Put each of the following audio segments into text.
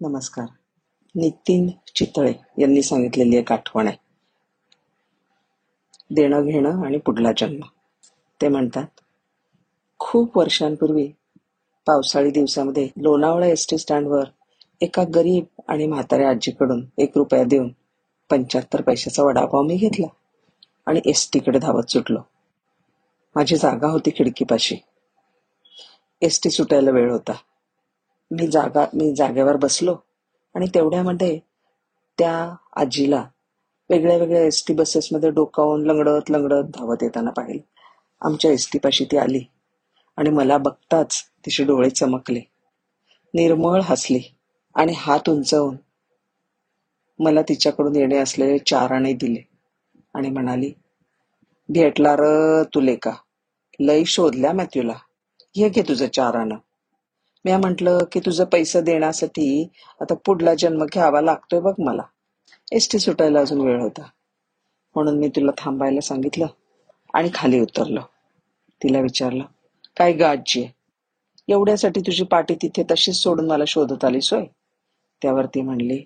नमस्कार. नितीन चितळे यांनी सांगितलेली एक आठवण आहे. देणं घेणं आणि पुढला जन्म. ते म्हणतात खूप वर्षांपूर्वी पावसाळी दिवसामध्ये लोणावळा एस टी स्टँडवर एका गरीब आणि म्हाताऱ्या आजीकडून एक रुपया देऊन पंच्याहत्तर पैशाचा वडापाव मी घेतला आणि एस टीकडे धावत सुटलो. माझी जागा होती खिडकीपाशी. एस टी सुटायला वेळ होता. मी जागा मी जागेवर बसलो आणि तेवढ्यामध्ये त्या आजीला वेगळ्या वेगळ्या एस टी बसेसमध्ये डोकावून लंगडत लंगडत धावत येताना पाहिलं. आमच्या एस टी पाशी ती आली आणि मला बघताच तिचे डोळे चमकले. निर्मळ हसली आणि हात उंचावून मला तिच्याकडून येणे असलेले चार आणे दिले आणि म्हणाली भेटला र तुले का? लई शोधल्या मॅथ्यूला. हे घे तुझं चार आणं मी म्हटलं की तुझं पैसे देण्यासाठी आता पुढला जन्म घ्यावा लागतोय बघ मला. एस टी सुटायला अजून वेळ होता. म्हणून मी तुला थांबायला सांगितलं आणि खाली उतरलो. तिला विचारलं काय गाजी एवढ्यासाठी तुझी पाठी तिथे तशीच सोडून मला शोधत आली सोय त्यावर ती म्हणली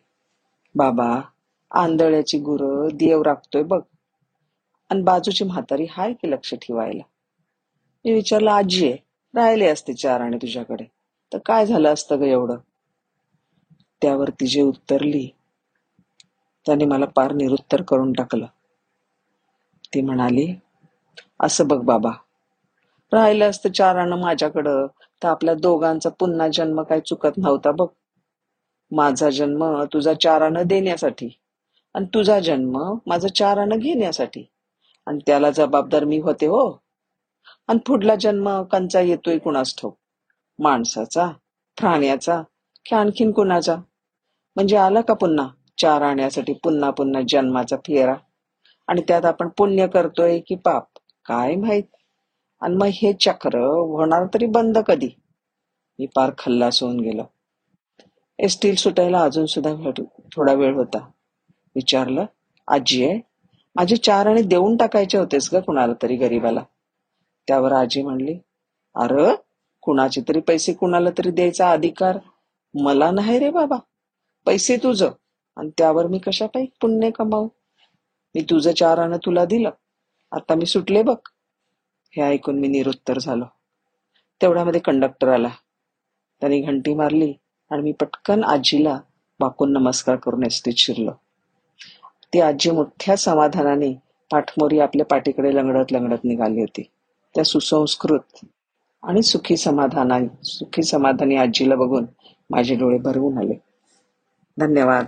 बाबा आंधळ्याची गुरं देव राखतोय बघ. आणि बाजूची म्हातारी हाय की लक्ष ठेवायला? मी विचारलं आजी आहे राहिले असते चार आणि तुझ्याकडे. तर काय झालं असतं ग एवढं? त्यावर ती जे उत्तरली त्याने मला पार निरुत्तर करून टाकलं. ती म्हणाली असं बघ बाबा राहिलं असतं चार अण माझ्याकडं तर आपल्या दोघांचा पुन्हा जन्म काय चुकत नव्हता बघ. माझा जन्म तुझा चार अण देण्यासाठी आणि तुझा जन्म माझा चार अण घेण्यासाठी. आणि त्याला जबाबदार मी होते हो. आणि पुढला जन्म कंचा येतोय कुणास ठाऊक? माणसाचा प्राण्याचा की आणखीन कुणाचा? म्हणजे आला का पुन्हा? चार आणण्यासाठी पुन्हा पुन्हा जन्माचा फेरा. आणि त्यात आपण पुण्य करतोय की पाप? काय माहीत? आणि मग हे चक्र होणार तरी बंद कधी? मी पार खल्लास होऊन गेलो. एसटील सुटायला अजून सुद्धा थोडा वेळ होता. विचारलं आजी आहे? माझे चार आणि देऊन टाकायचे होतेस ग कुणाला तरी गरीबाला. त्यावर आजी म्हणली अरे कुणाचे तरी पैसे कुणाला तरी द्यायचा अधिकार मला नाही रे बाबा. पैसे तुझं. आणि त्यावर मी कशा पाहिजे पुण्य कमावू? मी तुझं चार आणं तुला दिलं. आता मी सुटले बघ. हे ऐकून मी निरुत्तर झालो. तेवढ्यामध्ये कंडक्टर आला. त्याने घंटी मारली आणि मी पटकन आजीला वाकून नमस्कार करून एसटीत शिरलो. ती आजी मोठ्या समाधानाने पाठमोरी आपल्या पाठीकडे लंगडत लंगडत निघाली होती. त्या सुसंस्कृत आणि सुखी समाधाना सुखी समाधानी आजीला बघून माझे डोळे भरवून आले. धन्यवाद.